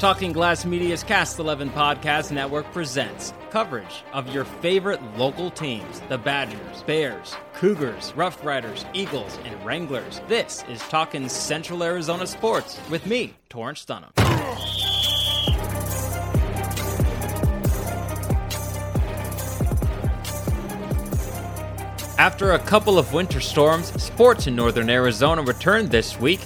Talking Glass Media's Cast 11 Podcast Network presents coverage of your favorite local teams the Badgers, Bears, Cougars, Rough Riders, Eagles, and Wranglers. This is Talking Central Arizona Sports with me, Torrence Dunham. After a couple of winter storms, sports in northern Arizona returned this week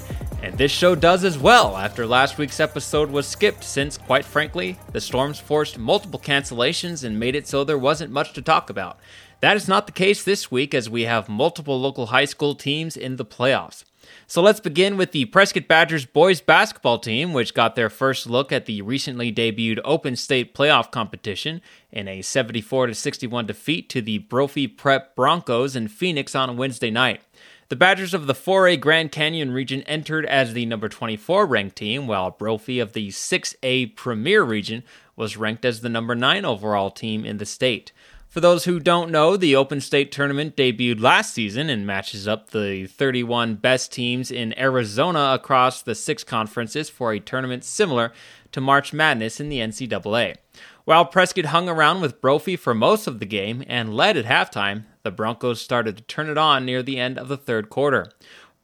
and this show does as well after last week's episode was skipped, since, quite frankly, the storms forced multiple cancellations and made it so there wasn't much to talk about. That is not the case this week, as we have multiple local high school teams in the playoffs. So let's begin with the Prescott Badgers boys basketball team, which got their first look at the recently debuted Open State playoff competition in a 74 61 defeat to the Brophy Prep Broncos in Phoenix on Wednesday night. The Badgers of the 4A Grand Canyon region entered as the number 24 ranked team, while Brophy of the 6A Premier region was ranked as the number 9 overall team in the state. For those who don't know, the Open State Tournament debuted last season and matches up the 31 best teams in Arizona across the six conferences for a tournament similar to March Madness in the NCAA. While Prescott hung around with Brophy for most of the game and led at halftime, the Broncos started to turn it on near the end of the third quarter.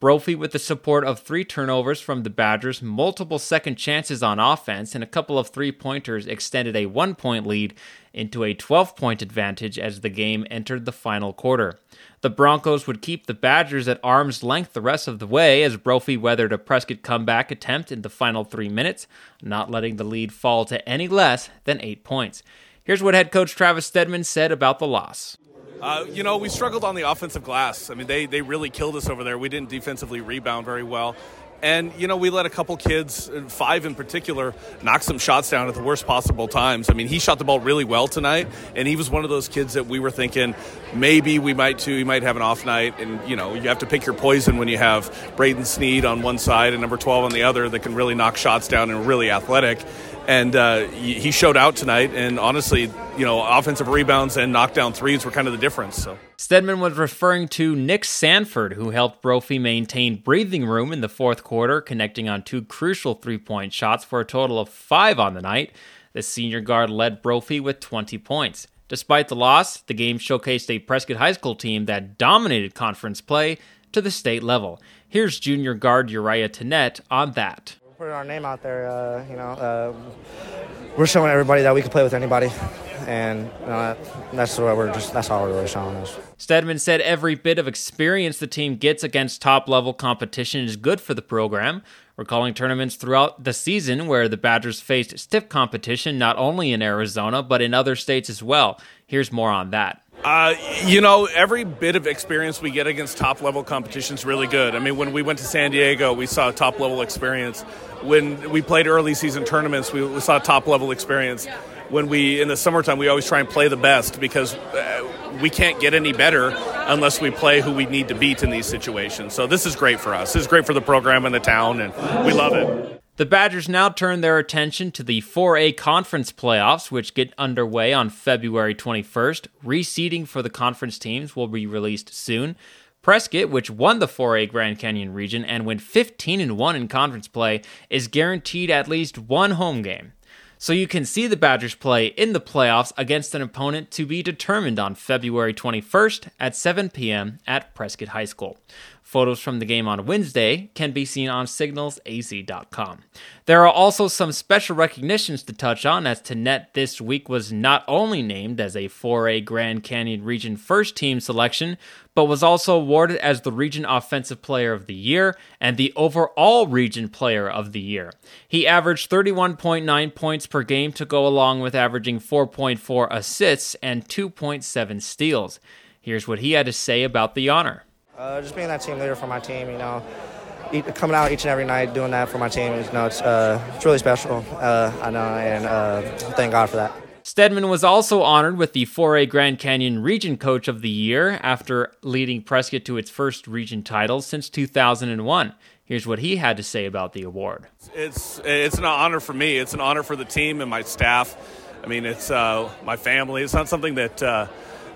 Brophy, with the support of three turnovers from the Badgers, multiple second chances on offense, and a couple of three pointers, extended a one point lead into a 12 point advantage as the game entered the final quarter. The Broncos would keep the Badgers at arm's length the rest of the way as Brophy weathered a Prescott comeback attempt in the final three minutes, not letting the lead fall to any less than eight points. Here's what head coach Travis Stedman said about the loss. Uh, you know, we struggled on the offensive glass. I mean, they, they really killed us over there. We didn't defensively rebound very well. And, you know, we let a couple kids, five in particular, knock some shots down at the worst possible times. I mean, he shot the ball really well tonight, and he was one of those kids that we were thinking maybe we might too, he might have an off night. And, you know, you have to pick your poison when you have Braden Sneed on one side and number 12 on the other that can really knock shots down and really athletic and uh, he showed out tonight. And honestly, you know, offensive rebounds and knockdown threes were kind of the difference. So Stedman was referring to Nick Sanford, who helped Brophy maintain breathing room in the fourth quarter, connecting on two crucial three-point shots for a total of five on the night. The senior guard led Brophy with 20 points. Despite the loss, the game showcased a Prescott High School team that dominated conference play to the state level. Here's junior guard Uriah Tenette on that putting our name out there. Uh, you know, uh, we're showing everybody that we can play with anybody, and you know, that's what we're just. That's all we're really showing us. Stedman said every bit of experience the team gets against top level competition is good for the program. Recalling tournaments throughout the season where the Badgers faced stiff competition not only in Arizona but in other states as well. Here's more on that. Uh, you know, every bit of experience we get against top level competition is really good. I mean, when we went to San Diego, we saw top level experience. When we played early season tournaments, we, we saw top level experience. When we in the summertime, we always try and play the best because uh, we can't get any better unless we play who we need to beat in these situations. So this is great for us. This is great for the program and the town, and we love it. The Badgers now turn their attention to the 4A conference playoffs, which get underway on February 21st. Reseeding for the conference teams will be released soon. Prescott, which won the 4A Grand Canyon region and went 15 and 1 in conference play, is guaranteed at least one home game. So you can see the Badgers play in the playoffs against an opponent to be determined on February 21st at 7 p.m. at Prescott High School. Photos from the game on Wednesday can be seen on signalsaz.com. There are also some special recognitions to touch on, as Tenette this week was not only named as a 4A Grand Canyon Region First Team selection, but was also awarded as the Region Offensive Player of the Year and the Overall Region Player of the Year. He averaged 31.9 points per game to go along with averaging 4.4 assists and 2.7 steals. Here's what he had to say about the honor. Uh, just being that team leader for my team, you know, coming out each and every night doing that for my team you know, it's, uh, it's really special. Uh, I know, and uh, thank God for that. Stedman was also honored with the 4A Grand Canyon Region Coach of the Year after leading Prescott to its first region title since 2001. Here's what he had to say about the award. It's it's an honor for me. It's an honor for the team and my staff. I mean, it's uh, my family. It's not something that uh,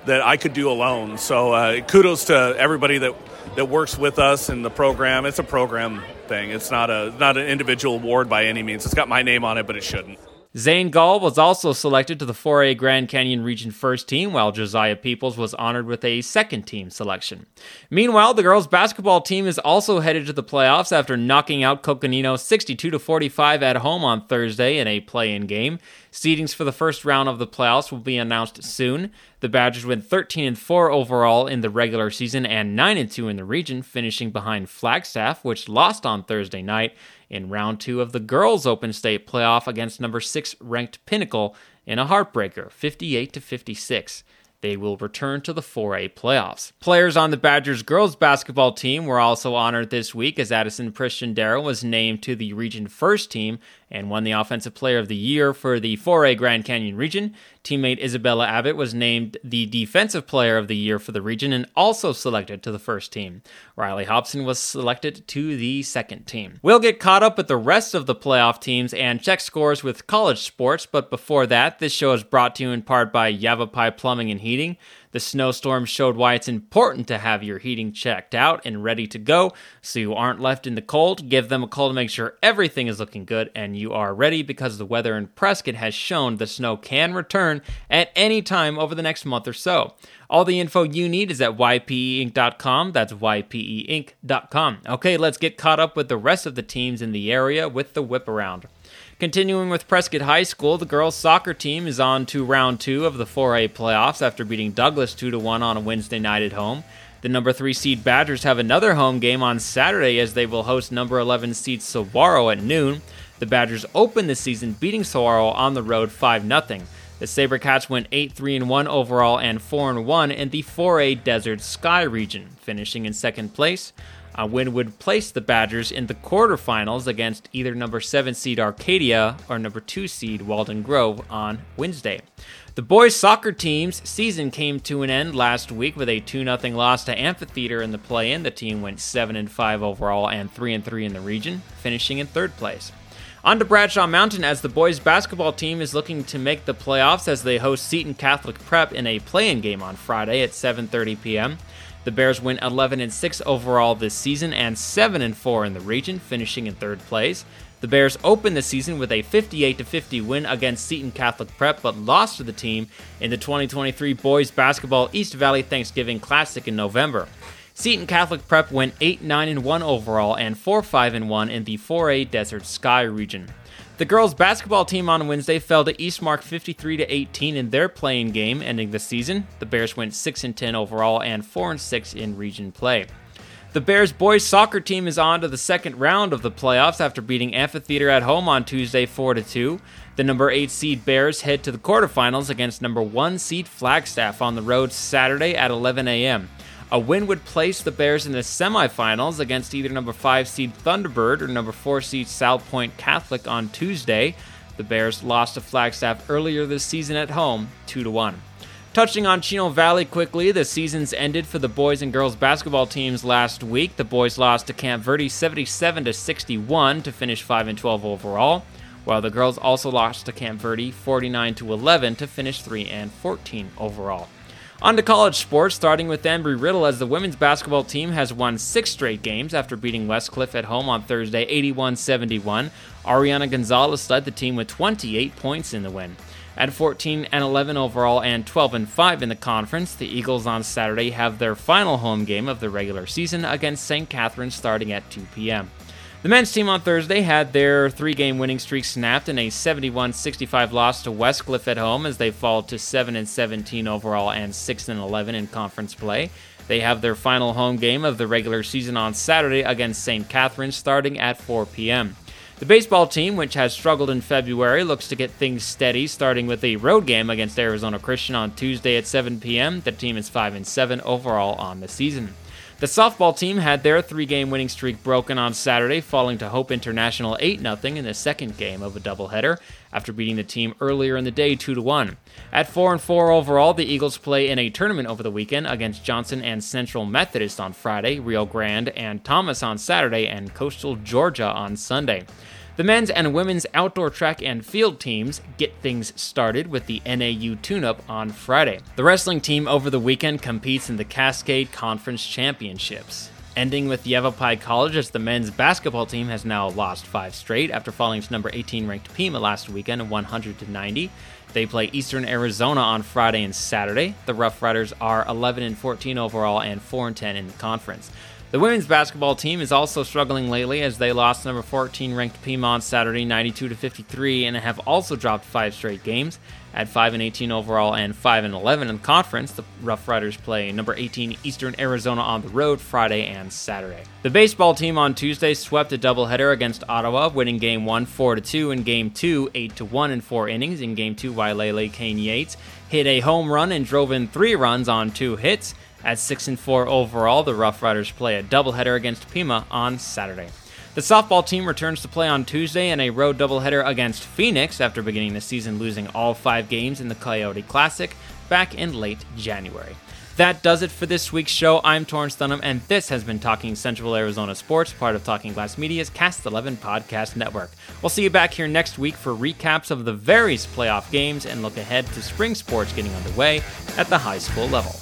that I could do alone. So uh, kudos to everybody that that works with us in the program. It's a program thing. It's not a not an individual award by any means. It's got my name on it, but it shouldn't. Zane Gall was also selected to the 4A Grand Canyon Region First Team, while Josiah Peoples was honored with a second team selection. Meanwhile, the girls' basketball team is also headed to the playoffs after knocking out Coconino 62 45 at home on Thursday in a play-in game. Seedings for the first round of the playoffs will be announced soon. The Badgers went 13 and 4 overall in the regular season and 9 and 2 in the region, finishing behind Flagstaff, which lost on Thursday night in round 2 of the girls Open State playoff against number 6 ranked Pinnacle in a heartbreaker, 58 to 56 they will return to the 4A playoffs. Players on the Badgers girls basketball team were also honored this week as Addison Christian Darrow was named to the region first team and won the Offensive Player of the Year for the 4A Grand Canyon region. Teammate Isabella Abbott was named the Defensive Player of the Year for the region and also selected to the first team. Riley Hobson was selected to the second team. We'll get caught up with the rest of the playoff teams and check scores with college sports, but before that, this show is brought to you in part by Yavapai Plumbing and Heating. The snowstorm showed why it's important to have your heating checked out and ready to go so you aren't left in the cold. Give them a call to make sure everything is looking good and you are ready because the weather in Prescott has shown the snow can return at any time over the next month or so. All the info you need is at ypeinc.com. That's ypeinc.com. Okay, let's get caught up with the rest of the teams in the area with the whip around. Continuing with Prescott High School, the girls soccer team is on to round two of the 4A playoffs after beating Douglas 2 1 on a Wednesday night at home. The number 3 seed Badgers have another home game on Saturday as they will host number 11 seed Saguaro at noon. The Badgers opened the season beating Saguaro on the road 5 0. The Sabercats went 8 3 1 overall and 4 1 in the 4A Desert Sky region, finishing in second place. Uh, a win would place the Badgers in the quarterfinals against either number 7 seed Arcadia or number 2 seed Walden Grove on Wednesday. The boys soccer team's season came to an end last week with a 2 0 loss to Amphitheater in the play in. The team went 7 and 5 overall and 3 and 3 in the region, finishing in third place. On to Bradshaw Mountain as the boys basketball team is looking to make the playoffs as they host Seton Catholic Prep in a play-in game on Friday at 7:30 p.m. The Bears went 11 and 6 overall this season and 7 and 4 in the region, finishing in third place. The Bears opened the season with a 58 50 win against Seton Catholic Prep, but lost to the team in the 2023 Boys Basketball East Valley Thanksgiving Classic in November. Seton Catholic Prep went 8 9 and 1 overall and 4 5 and 1 in the 4A Desert Sky region. The girls' basketball team on Wednesday fell to Eastmark 53 to 18 in their play-in game, ending the season. The Bears went 6 and 10 overall and 4 and 6 in region play. The Bears boys soccer team is on to the second round of the playoffs after beating Amphitheater at home on Tuesday 4 2. The number 8 seed Bears head to the quarterfinals against number 1 seed Flagstaff on the road Saturday at 11 a.m. A win would place the Bears in the semifinals against either number 5 seed Thunderbird or number 4 seed Salpointe Catholic on Tuesday. The Bears lost to Flagstaff earlier this season at home, 2 1. Touching on Chino Valley quickly, the season's ended for the boys and girls basketball teams last week. The boys lost to Camp Verde 77 to 61 to finish 5 and 12 overall, while the girls also lost to Camp Verde 49 to 11 to finish 3 and 14 overall. On to college sports, starting with Embry Riddle as the women's basketball team has won six straight games after beating Westcliff at home on Thursday 81 71. Ariana Gonzalez led the team with 28 points in the win. At 14 and 11 overall and 12 and 5 in the conference, the Eagles on Saturday have their final home game of the regular season against St. Catharines starting at 2 p.m. The men's team on Thursday had their three game winning streak snapped in a 71 65 loss to Westcliff at home as they fall to 7 17 overall and 6 11 in conference play. They have their final home game of the regular season on Saturday against St. Catharines starting at 4 p.m. The baseball team, which has struggled in February, looks to get things steady, starting with a road game against Arizona Christian on Tuesday at 7 p.m. The team is 5 and 7 overall on the season. The softball team had their three game winning streak broken on Saturday, falling to Hope International 8 0 in the second game of a doubleheader after beating the team earlier in the day 2 1. At 4 and 4 overall, the Eagles play in a tournament over the weekend against Johnson and Central Methodist on Friday, Rio Grande and Thomas on Saturday, and Coastal Georgia on Sunday. The men's and women's outdoor track and field teams get things started with the NAU tune up on Friday. The wrestling team over the weekend competes in the Cascade Conference Championships. Ending with Yavapai College as the men's basketball team has now lost five straight after falling to number 18 ranked Pima last weekend 100 to 90. They play Eastern Arizona on Friday and Saturday. The Rough Riders are 11 and 14 overall and 4 and 10 in the conference. The women's basketball team is also struggling lately as they lost number 14 ranked Piedmont Saturday 92 to 53 and have also dropped five straight games. At 5 and 18 overall and 5 and 11 in the conference, the Rough Riders play number 18 Eastern Arizona on the road Friday and Saturday. The baseball team on Tuesday swept a doubleheader against Ottawa, winning game 1 4 to 2 and game 2 8 to 1 in 4 innings. In game 2, Wailele Kane Yates hit a home run and drove in 3 runs on 2 hits. At 6 and 4 overall, the Rough Riders play a doubleheader against Pima on Saturday. The softball team returns to play on Tuesday in a road doubleheader against Phoenix after beginning the season losing all five games in the Coyote Classic back in late January. That does it for this week's show. I'm Torrence Dunham, and this has been Talking Central Arizona Sports, part of Talking Glass Media's Cast 11 podcast network. We'll see you back here next week for recaps of the various playoff games and look ahead to spring sports getting underway at the high school level.